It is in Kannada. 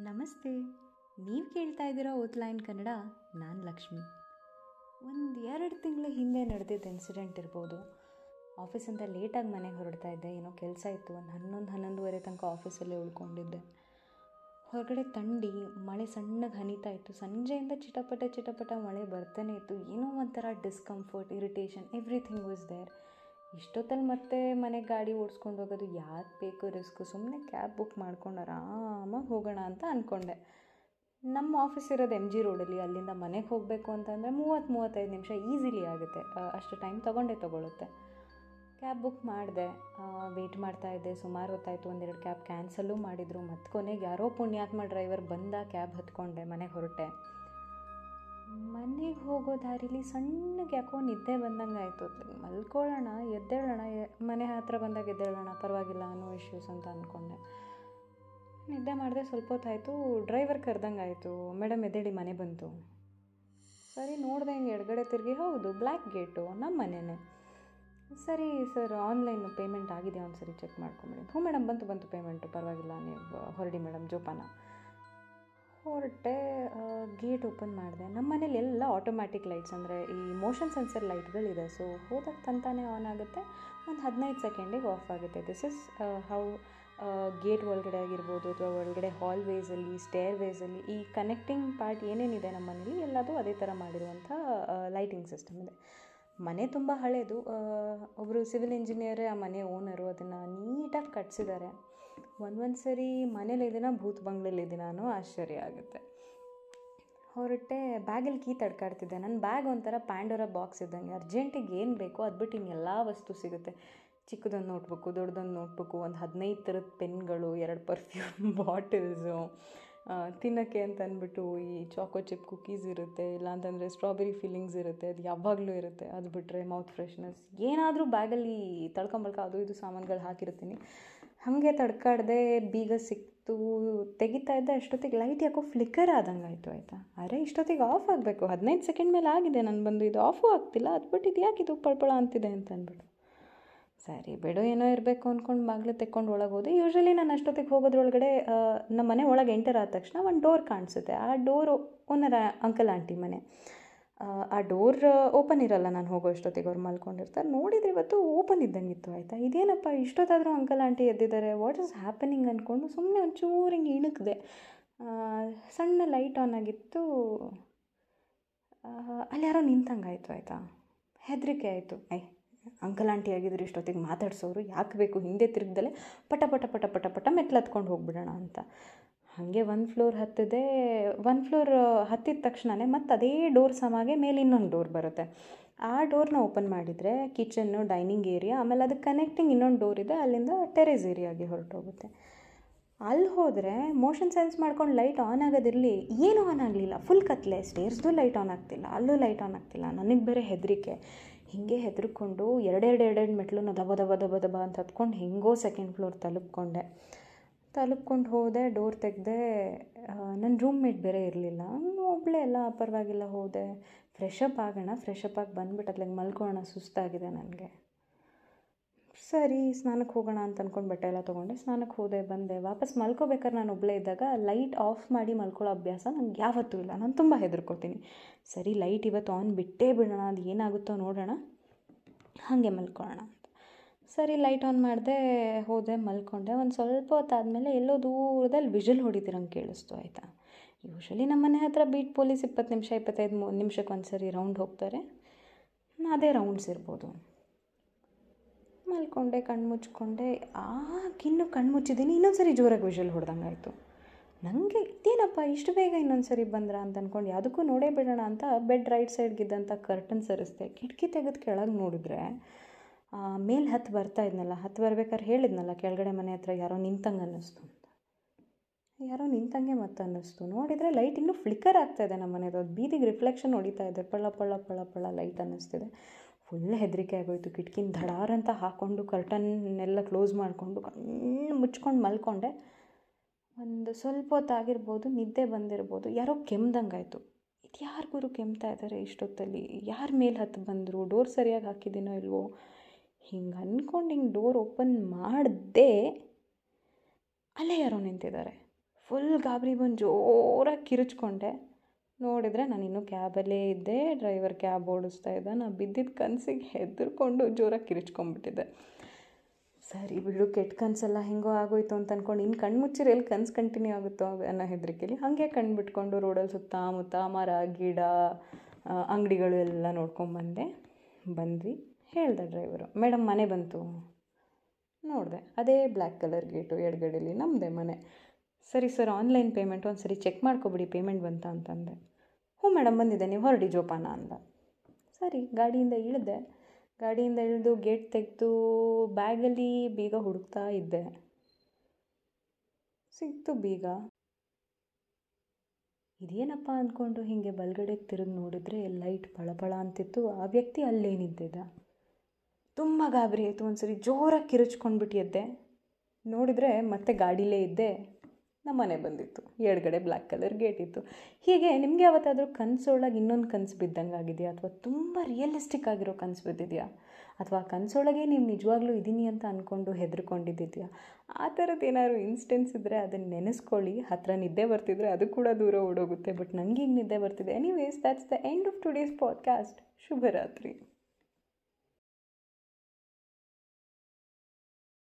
ನಮಸ್ತೆ. ನೀವು ಕೇಳ್ತಾ ಇದ್ದೀರಾ ಓತ್ಲೈನ್ ಕನ್ನಡ ನಾನು ಲಕ್ಷ್ಮಿ. ಒಂದು ಎರಡು ತಿಂಗಳ ಹಿಂದೆ ನಡೆದಿದ್ದ ಇನ್ಸಿಡೆಂಟ್ ಇರ್ಬೋದು. ಆಫೀಸಿಂದ ಲೇಟಾಗಿ ಮನೆಗೆ ಹೊರಡ್ತಾ ಇದ್ದೆ. ಏನೋ ಕೆಲಸ ಇತ್ತು. ಒಂದು ಹನ್ನೊಂದು, ಹನ್ನೊಂದುವರೆ ತನಕ ಆಫೀಸಲ್ಲೇ ಉಳ್ಕೊಂಡಿದ್ದೆ. ಹೊರಗಡೆ ತಂಡಿ, ಮಳೆ ಸಣ್ಣಗೆ ಹನಿತಾ ಇತ್ತು. ಸಂಜೆಯಿಂದ ಚಿಟಪಟ ಚಿಟಪಟ ಮಳೆ ಬರ್ತಾನೆ ಇತ್ತು. ಏನೋ ಒಂಥರ discomfort irritation everything was there ಇಷ್ಟೊತ್ತಲ್ಲಿ ಮತ್ತೆ ಮನೆಗೆ ಗಾಡಿ ಓಡಿಸ್ಕೊಂಡು ಹೋಗೋದು ಯಾಕೆ ಬೇಕು ರಿಸ್ಕು? ಸುಮ್ಮನೆ ಕ್ಯಾಬ್ ಬುಕ್ ಮಾಡ್ಕೊಂಡು ಆರಾಮಾಗಿ ಹೋಗೋಣ ಅಂತ ಅಂದ್ಕೊಂಡೆ ನಮ್ಮ ಆಫೀಸ್ ಇರೋದು ಎಂ ಜಿ ರೋಡಲ್ಲಿ ಅಲ್ಲಿಂದ ಮನೆಗೆ ಹೋಗಬೇಕು ಅಂತಂದರೆ ಮೂವತ್ತು ಮೂವತ್ತೈದು ನಿಮಿಷ ಈಸಿಲಿ ಆಗುತ್ತೆ. ಅಷ್ಟು ಟೈಮ್ ತೊಗೊಂಡೇ ತೊಗೊಳುತ್ತೆ. ಕ್ಯಾಬ್ ಬುಕ್ ಮಾಡಿದೆ. ವೆಯ್ಟ್ ಮಾಡ್ತಾ ಇದ್ದೆ. ಸುಮಾರು ಹೊತ್ತಾಯಿತು. ಒಂದೆರಡು ಕ್ಯಾಬ್ ಕ್ಯಾನ್ಸಲ್ಲೂ ಮಾಡಿದರು. ಮತ್ತು ಕೊನೆಗೆ ಯಾರೋ ಪುಣ್ಯಾತ್ಮ ಡ್ರೈವರ್ ಬಂದ ಕ್ಯಾಬ್ ಹತ್ಕೊಂಡೆ ಮನೆಗೆ ಹೊರಟೆ. ಮನೆಗೆ ಹೋಗೋ ದಾರಿಲಿ ಸಣ್ಣಗೆ ಯಾಕೋ ನಿದ್ದೆ ಬಂದಂಗೆ ಆಯಿತು ಮಲ್ಕೊಳ್ಳೋಣ, ಎದ್ದೇಳೋಣ ಮನೆ ಹತ್ರ ಬಂದಾಗ ಎದ್ದೇಳೋಣ, ಪರವಾಗಿಲ್ಲ ನೋ ಇಶ್ಯೂಸ್ ಅಂತ ಅಂದ್ಕೊಂಡೆ ನಿದ್ದೆ ಮಾಡಿದೆ ಸ್ವಲ್ಪ ಹೊತ್ತಾಯಿತು ಡ್ರೈವರ್ ಕರೆದಂಗೆ ಆಯಿತು ಮೇಡಮ್ ಎದ್ದೇಳಿ, ಮನೆ ಬಂತು. ಸರಿ, ನೋಡಿದೆ ಹಿಂಗೆ ಎಡಗಡೆ ತಿರುಗಿ, ಹೌದು ಬ್ಲ್ಯಾಕ್ ಗೇಟು ನಮ್ಮ ಮನೆಯೇ ಸರಿ ಸರ್ ಆನ್ಲೈನ್ ಪೇಮೆಂಟ್ ಆಗಿದೆ ಒಂದು ಸರಿ ಚೆಕ್ ಮಾಡ್ಕೊಂಬಿಡಿ. ಹ್ಞೂ ಮೇಡಮ್ ಬಂತು ಬಂತು ಪೇಮೆಂಟು ಪರವಾಗಿಲ್ಲ, ನೀವು, ಹೊರಡಿ ಮೇಡಮ್ ಜೋಪಾನ. ಹೊರಟೆ ಗೇಟ್ ಓಪನ್ ಮಾಡಿದೆ. ನಮ್ಮ ಮನೇಲಿ ಎಲ್ಲ ಆಟೋಮ್ಯಾಟಿಕ್ ಲೈಟ್ಸ್ ಅಂದರೆ ಈ ಮೋಷನ್ ಸೆನ್ಸರ್ ಲೈಟ್ಗಳಿದೆ ಸೊ ಹೋದಾಗ ತಂತಾನೆ ಆನ್ ಆಗುತ್ತೆ. ಒಂದು ಹದಿನೈದು ಸೆಕೆಂಡಿಗೆ ಆಫ್ ಆಗುತ್ತೆ. ದಿಸ್ ಇಸ್ ಹೌ ಗೇಟ್ ಒಳಗಡೆ ಆಗಿರ್ಬೋದು ಅಥವಾ ಒಳಗಡೆ ಹಾಲ್ವೇಸಲ್ಲಿ ಸ್ಟೇರ್ ವೇಸಲ್ಲಿ ಈ ಕನೆಕ್ಟಿಂಗ್ ಪಾರ್ಟ್ ಏನೇನಿದೆ ನಮ್ಮ ಮನೇಲಿ ಎಲ್ಲದೂ ಅದೇ ಥರ ಮಾಡಿರುವಂಥ ಲೈಟಿಂಗ್ ಸಿಸ್ಟಮ್ ಇದೆ. ಮನೆ ತುಂಬ ಹಳೇದು. ಒಬ್ಬರು ಸಿವಿಲ್ ಇಂಜಿನಿಯರೇ ಆ ಮನೆ ಓನರು ಅದನ್ನು ನೀಟಾಗಿ ಕಟ್ಸಿದ್ದಾರೆ. ಒಂದೊಂದು ಸರಿ ಮನೇಲಿ ಇದೀನ ಭೂತ್ ಬಂಗ್ಲೆಲಿ ಇದೀನ ಅನ್ನೋ ಆಶ್ಚರ್ಯ ಆಗುತ್ತೆ. ಹೊರಟೆ ಬ್ಯಾಗಲ್ಲಿ ಕೀ ತಡ್ಕಾಡ್ತಿದ್ದೆ. ನನ್ನ ಬ್ಯಾಗ್ ಒಂಥರ ಪ್ಯಾಂಡೋರ ಬಾಕ್ಸ್ ಇದ್ದಂಗೆ. ಅರ್ಜೆಂಟಿಗೆ ಏನು ಬೇಕೋ ಅದು ಬಿಟ್ಟು ಇನ್ನೆಲ್ಲ ವಸ್ತು ಸಿಗುತ್ತೆ. ಚಿಕ್ಕದೊಂದು ನೋಟ್ಬುಕ್ಕು ದೊಡ್ಡದೊಂದು ನೋಟ್ಬುಕ್ಕು, ಒಂದು ಹದಿನೈದು ಥರದ ಪೆನ್ಗಳು, ಎರಡು ಪರ್ಫ್ಯೂಮ್ ಬಾಟಲ್ಸು ತಿನ್ನೋಕ್ಕೆ ಅಂತ ಅಂದ್ಬಿಟ್ಟು ಈ ಚಾಕೋ ಚಿಪ್ ಕುಕೀಸ್ ಇರುತ್ತೆ, ಇಲ್ಲಾಂತಂದರೆ ಸ್ಟ್ರಾಬೆರಿ ಫೀಲಿಂಗ್ಸ್ ಇರುತ್ತೆ, ಅದು ಯಾವಾಗಲೂ ಇರುತ್ತೆ. ಅದು ಬಿಟ್ಟರೆ ಮೌತ್ ಫ್ರೆಶ್ನೆಸ್ ಏನಾದರೂ ಬ್ಯಾಗಲ್ಲಿ ತಳ್ಕೊಂಬಳ್ಕ ಅದು ಇದು ಸಾಮಾನುಗಳು ಹಾಕಿರ್ತೀನಿ. ಹಾಗೆ ತಡ್ಕಾಡ್ದೆ ಬೀಗ ಸಿಕ್ತು, ತೆಗಿತಾ ಇದ್ದೆ, ಅಷ್ಟೊತ್ತಿಗೆ ಲೈಟ್ ಯಾಕೋ ಫ್ಲಿಕ್ಕರ್ ಆದಂಗೆ ಆಯಿತು? ಆಯಿತಾ ಅರೆ, ಇಷ್ಟೊತ್ತಿಗೆ ಆಫ್ ಆಗಬೇಕು. ಹದಿನೈದು ಸೆಕೆಂಡ್ ಮೇಲೆ ಆಗಿದೆ, ನಾನು ಬಂದು ಇದು ಆಫೂ ಆಗ್ತಿಲ್ಲ ಅದು ಬಿಟ್ಟು ಇದು ಯಾಕೆ ಇದು ಪಳ್ಪಳ ಅಂತಿದೆ ಅಂತ ಅಂದ್ಬಿಟ್ಟು. ಸರಿ ಬಿಡು, ಏನೋ ಇರಬೇಕು ಅಂದ್ಕೊಂಡು ಬಾಗಿಲು ತೆಕ್ಕೊಂಡು ಒಳಗೆ ಹೋದೆ ಯೂಶ್ವಲಿ ನಾನು ಅಷ್ಟೊತ್ತಿಗೆ ಹೋಗೋದ್ರೊಳಗಡೆ ನಮ್ಮ ಮನೆ ಒಳಗೆ ಎಂಟರ್ ಆದ ತಕ್ಷಣ ಒಂದು ಡೋರ್ ಕಾಣಿಸುತ್ತೆ. ಆ ಡೋರು ಓನರ್ ಅಂಕಲ್ ಆಂಟಿ ಮನೆ. ಆ, ಡೋರ್ ಓಪನ್ ಇರಲ್ಲ. ನಾನು ಹೋಗೋ ಅಷ್ಟೊತ್ತಿಗೆ ಅವ್ರು ಮಲ್ಕೊಂಡಿರ್ತಾರೆ. ನೋಡಿದ್ರೆ ಇವತ್ತು ಓಪನ್ ಇದ್ದಂಗಿತ್ತು ಆಯಿತಾ? ಇದೇನಪ್ಪ ಇಷ್ಟೊತ್ತಾದರೂ ಅಂಕಲ್ ಆಂಟಿ ಎದ್ದಿದ್ದಾರೆ? ವಾಟ್ ಇಸ್ ಹ್ಯಾಪನಿಂಗ್ ಅಂದ್ಕೊಂಡು ಸುಮ್ಮನೆ ಒಂಚೂರು ಹಿಂಗೆ ಇಣುಕಿದೆ. ಸಣ್ಣ ಲೈಟ್ ಆನ್ ಆಗಿತ್ತು. ಅಲ್ಲಿ ಯಾರೋ ನಿಂತಂಗಾಯಿತು ಆಯಿತಾ ಹೆದರಿಕೆ ಆಯಿತು. ಐ ಅಂಕಲ್ ಆಂಟಿ ಆಗಿದ್ರು ಇಷ್ಟೊತ್ತಿಗೆ ಮಾತಾಡ್ಸೋರು ಯಾಕೆ ಬೇಕು? ಹಿಂದೆ ತಿರುಗ್ದಲ್ಲೇ ಪಟ ಪಟ ಪಟ ಪಟ ಪಟ ಹೋಗ್ಬಿಡೋಣ ಅಂತ. ಹಾಗೆ ಒಂದು ಫ್ಲೋರ್ ಹತ್ತಿದೆ ಒಂದು ಫ್ಲೋರ್ ಹತ್ತಿದ ತಕ್ಷಣವೇ ಮತ್ತು ಅದೇ ಡೋರ್ ಸಮಾಗೆ ಮೇಲೆ ಇನ್ನೊಂದು ಡೋರ್ ಬರುತ್ತೆ. ಆ ಡೋರ್ನ ಓಪನ್ ಮಾಡಿದರೆ ಕಿಚನ್ನು ಡೈನಿಂಗ್ ಏರಿಯಾ ಆಮೇಲೆ ಅದಕ್ಕೆ ಕನೆಕ್ಟಿಂಗ್ ಇನ್ನೊಂದು ಡೋರ್ ಇದೆ, ಅಲ್ಲಿಂದ ಟೆರೇಸ್ ಏರಿಯಾಗೆ ಹೊರಟೋಗುತ್ತೆ. ಅಲ್ಲಿ ಹೋದರೆ ಮೋಷನ್ ಸೆನ್ಸ್ ಮಾಡ್ಕೊಂಡು ಲೈಟ್ ಆನ್ ಆಗೋದಿರಲಿ, ಏನೂ ಆನ್ ಆಗಲಿಲ್ಲ. ಫುಲ್ ಕತ್ಲೆ ಸ್ಟೇರ್ಸ್ದು ಲೈಟ್ ಆನ್ ಆಗ್ತಿಲ್ಲ, ಅಲ್ಲೂ ಲೈಟ್ ಆನ್ ಆಗ್ತಿಲ್ಲ. ನನಗೆ ಬೇರೆ ಹೆದರಿಕೆ. ಹಿಂಗೆ ಹೆದರ್ಕೊಂಡು ಎರಡೆರಡು ಎರಡೆರಡು ಮೆಟ್ಲನ್ನ ದಬ ದಬ ದಬ ದಬ ಅಂತ ಹತ್ಕೊಂಡು ಹೆಂಗೋ ಸೆಕೆಂಡ್ ಫ್ಲೋರ್ ತಲುಪ್ಕೊಂಡೆ. ತಲುಪ್ಕೊಂಡು ಹೋದೆ, ಡೋರ್ ತೆಗೆದೆ ನನ್ನ ರೂಮ್ಮೇಟ್ ಬೇರೆ ಇರಲಿಲ್ಲ. ಒಬ್ಬಳೇ ಎಲ್ಲ ಪರವಾಗಿಲ್ಲ, ಹೋದೆ. ಫ್ರೆಶಪ್ ಆಗೋಣ ಫ್ರೆಶಪ್ ಆಗಿ ಬಂದ್ಬಿಟ್ಟು ಅತ್ಲಾಗ ಮಲ್ಕೊಳ್ಳೋಣ ಸುಸ್ತಾಗಿದೆ ನನಗೆ. ಸರಿ ಸ್ನಾನಕ್ಕೆ ಹೋಗೋಣ ಅಂತ ಅಂದ್ಕೊಂಡು ಬಟ್ಟೆ ಎಲ್ಲ ತೊಗೊಂಡೆ. ಸ್ನಾನಕ್ಕೆ ಹೋದೆ, ಬಂದೆ. ವಾಪಸ್ ಮಲ್ಕೋಬೇಕಾದ್ರೆ ನಾನು ಒಬ್ಬಳೇ ಇದ್ದಾಗ ಲೈಟ್ ಆಫ್ ಮಾಡಿ ಮಲ್ಕೊಳ್ಳೋ ಅಭ್ಯಾಸ ನನಗೆ ಯಾವತ್ತೂ ಇಲ್ಲ. ನಾನು ತುಂಬ ಹೆದರ್ಕೋತೀನಿ. ಸರಿ ಲೈಟ್ ಇವತ್ತು ಆನ್ ಬಿಟ್ಟೇ ಬಿಡೋಣ, ಅದು ಏನಾಗುತ್ತೋ ನೋಡೋಣ. ಹಾಗೆ ಮಲ್ಕೊಳ್ಳೋಣ. ಸರಿ, ಲೈಟ್ ಆನ್ ಮಾಡಿದೆ ಹೋದೆ, ಮಲ್ಕೊಂಡೆ. ಒಂದು ಸ್ವಲ್ಪ ಹೊತ್ತಾದಮೇಲೆ ಎಲ್ಲೋ ದೂರದಲ್ಲಿ ವಿಷಲ್ ಹೊಡಿತಿರಂಗೆ ಕೇಳಿಸ್ತು, ಆಯಿತಾ? ಯೂಶ್ವಲಿ ನಮ್ಮ ಮನೆ ಹತ್ರ ಬೀಟ್ ಪೊಲೀಸ್ ಇಪ್ಪತ್ತು ನಿಮಿಷ, ಇಪ್ಪತ್ತೈದು ನಿಮಿಷಕ್ಕೆ ಒಂದು ಸರಿ ರೌಂಡ್ ಹೋಗ್ತಾರೆ. ಅದೇ ರೌಂಡ್ಸ್ ಇರ್ಬೋದು. ಮಲ್ಕೊಂಡೆ, ಕಣ್ಣು ಮುಚ್ಕೊಂಡೆ. ಆಗಿನ್ನು ಕಣ್ಣು ಮುಚ್ಚಿದ್ದೀನಿ ಇನ್ನೊಂದು ಸರಿ ಜೋರಾಗಿ ವಿಷಲ್ ಹೊಡೆದಂಗೆ ಆಯಿತು. ನನಗೆ ಇದೇನಪ್ಪ, ಇಷ್ಟು ಬೇಗ ಇನ್ನೊಂದು ಸರಿ ಬಂದ್ರ ಅಂತ ಅಂದ್ಕೊಂಡು ಯಾವುದಕ್ಕೂ ನೋಡೇ ಬಿಡೋಣ ಅಂತ ಬೆಡ್ ರೈಟ್ ಸೈಡ್ಗಿದ್ದಂಥ ಕರ್ಟನ್ ಸರಿಸ್ದೆ ಕಿಟಕಿ ತೆಗೆದು ಕೆಳಗೆ ನೋಡಿದ್ರೆ ಮೇಲೆ ಹತ್ತು ಬರ್ತಾ ಇದ್ನಲ್ಲ ಹತ್ತು ಬರ್ಬೇಕಾದ್ರೆ ಹೇಳಿದ್ನಲ್ಲ, ಕೆಳಗಡೆ ಮನೆ ಹತ್ರ ಯಾರೋ ನಿಂತಂಗೆ ಅನ್ನಿಸ್ತು ಅಂತ. ಯಾರೋ ನಿಂತಂಗೆ ಮತ್ತೆ ಅನ್ನಿಸ್ತು. ನೋಡಿದರೆ ಲೈಟ್ ಇನ್ನೂ ಫ್ಲಿಕ್ಕರ್ ಇದೆ ನಮ್ಮ ಮನೆದು. ಅದು ಬೀದಿಗೆ ರಿಫ್ಲೆಕ್ಷನ್ ಹೊಡಿತಾ ಇದೆ. ಪಳ್ಳ ಪಳ್ಳ ಪಳ್ಳ ಪಳ್ಳ ಲೈಟ್ ಅನ್ನಿಸ್ತಿದೆ. ಫುಲ್ ಹೆದರಿಕೆ ಆಗೋಯ್ತು. ಕಿಟಕಿನ ಧಡಾರ್ ಅಂತ ಹಾಕ್ಕೊಂಡು ಕರ್ಟನ್ನೆಲ್ಲ ಕ್ಲೋಸ್ ಮಾಡಿಕೊಂಡು, ಕಣ್ಣು ಮುಚ್ಕೊಂಡು ಮಲ್ಕೊಂಡೆ. ಒಂದು ಸ್ವಲ್ಪ ಹೊತ್ತಾಗಿರ್ಬೋದು ನಿದ್ದೆ ಬಂದಿರ್ಬೋದು, ಯಾರೋ ಕೆಮ್ದಂಗಾಯಿತು ಇದು ಯಾರಿಗೂ ಕೆಮ್ತಾ ಇದ್ದಾರೆ ಇಷ್ಟೊತ್ತಲ್ಲಿ? ಯಾರು ಮೇಲೆ ಹತ್ತು ಬಂದರು? ಡೋರ್ ಸರಿಯಾಗಿ ಹಾಕಿದ್ದೀನೋ ಇಲ್ವೋ? ಹಿಂಗೆ ಅಂದ್ಕೊಂಡು ಹಿಂಗೆ ಡೋರ್ ಓಪನ್ ಮಾಡಿದೆ ಅಲ್ಲೇ ಯಾರೋ ನಿಂತಿದ್ದಾರೆ. ಫುಲ್ ಗಾಬರಿ ಬಂದು ಜೋರಾಗಿ ಕಿರುಚ್ಕೊಂಡೆ. ನೋಡಿದರೆ ನಾನು ಇನ್ನೂ ಕ್ಯಾಬಲ್ಲೇ ಇದ್ದೆ ಡ್ರೈವರ್ ಕ್ಯಾಬ್ ಓಡಿಸ್ತಾ ಇದ್ದ, ನಾನು ಬಿದ್ದಿದ್ದ ಕನಸಿಗೆ ಹೆದರ್ಕೊಂಡು ಜೋರಾಗಿ ಕಿರಿಚ್ಕೊಂಡ್ಬಿಟ್ಟಿದ್ದೆ. ಸರಿ ಬಿಡು, ಕೆಟ್ಟ ಕನಸೆಲ್ಲ ಹೆಂಗೋ ಆಗೋಯ್ತು ಅಂತ ಅಂದ್ಕೊಂಡು ಇನ್ನು ಕಣ್ಣು ಮುಚ್ಚಿರಿ ಎಲ್ಲಿ ಕನಸು ಕಂಟಿನ್ಯೂ ಆಗುತ್ತೋ ಅನ್ನೋ ಹೆದರಿಕೆಲಿ ಹಾಗೆ ಕಣ್ಣು ಬಿಟ್ಕೊಂಡು ರೋಡಲ್ಲಿ ಸುತ್ತಮುತ್ತ ಮರ, ಗಿಡ ಅಂಗಡಿಗಳು ಎಲ್ಲ ನೋಡ್ಕೊಂಬಂದೆ. ಬಂದ್ವಿ. ಹೇಳ್ದೆ ಡ್ರೈವರು ಮೇಡಮ್ ಮನೆ ಬಂತು. ನೋಡಿದೆ, ಅದೇ ಬ್ಲ್ಯಾಕ್ ಕಲರ್ ಗೇಟು ಎಡಗಡೆಲಿ ನಮ್ಮದೇ ಮನೆ. ಸರಿ ಸರ್ ಆನ್ಲೈನ್ ಪೇಮೆಂಟ್ ಒಂದು ಸರಿ ಚೆಕ್ ಮಾಡ್ಕೊಬಿಡಿ ಪೇಮೆಂಟ್ ಬಂತ ಅಂತಂದೆ. ಹ್ಞೂ ಮೇಡಮ್ ಬಂದಿದೆ ನೀವು ಹೊರಡಿ ಜೋಪಾನ ಅಂದ. ಸರಿ, ಗಾಡಿಯಿಂದ ಇಳಿದೆ. ಗಾಡಿಯಿಂದ ಇಳಿದು ಗೇಟ್ ತೆಗೆದು ಬ್ಯಾಗಲ್ಲಿ ಬೀಗ ಹುಡುಕ್ತಾ ಇದ್ದೆ. ಸಿಕ್ತು ಬೀಗ. ಇದೇನಪ್ಪ ಅಂದ್ಕೊಂಡು ಹೀಗೆ ಬಲಗಡೆ ತಿರುಗಿ ನೋಡಿದ್ರೆ ಲೈಟ್ ಪಳಪಳ ಅಂತಿತ್ತು. ಆ ವ್ಯಕ್ತಿ ಅಲ್ಲೇ ನಿಂತಿದ್ದ. ತುಂಬ ಗಾಬರಿ ಆಯಿತು. ಒಂದು ಸರಿ ಜೋರಾಗಿ ಕಿರುಚ್ಕೊಂಡು ಎದ್ದೆ ನೋಡಿದರೆ ಮತ್ತೆ ಗಾಡಿಲೇ ಇದ್ದೆ. ನಮ್ಮ ಮನೆ ಬಂದಿತ್ತು. ಎಡಗಡೆ ಬ್ಲ್ಯಾಕ್ ಕಲರ್ ಗೇಟ್ ಇತ್ತು. ಹೀಗೆ ನಿಮಗೆ ಯಾವತ್ತಾದರೂ ಕನಸೊಳಗೆ ಇನ್ನೊಂದು ಕನಸು ಬಿದ್ದಂಗೆ ಆಗಿದೆಯಾ? ಅಥವಾ ತುಂಬ ರಿಯಲಿಸ್ಟಿಕ್ ಆಗಿರೋ ಕನಸು ಬಿದ್ದಿದೆಯಾ? ಅಥವಾ ಕನಸೊಳಗೆ ನೀವು ನಿಜವಾಗ್ಲೂ ಇದ್ದೀನಿ ಅಂತ ಅಂದ್ಕೊಂಡು ಹೆದರ್ಕೊಂಡಿದ್ದಿದೆಯಾ? ಆ ಥರದ್ದು ಏನಾದ್ರು ಇನ್ಸ್ಟೆನ್ಸ್ ಇದ್ದರೆ ಅದನ್ನು ನೆನೆಸ್ಕೊಳ್ಳಿ. ಹತ್ತಿರ ನಿದ್ದೆ ಬರ್ತಿದ್ರೆ ಅದು ಕೂಡ ದೂರ ಓಡೋಗುತ್ತೆ. ಬಟ್ ನನಗೆ ಈಗ ನಿದ್ದೆ ಬರ್ತಿದೆ. Anyways that's the end of today's podcast ಶುಭರಾತ್ರಿ.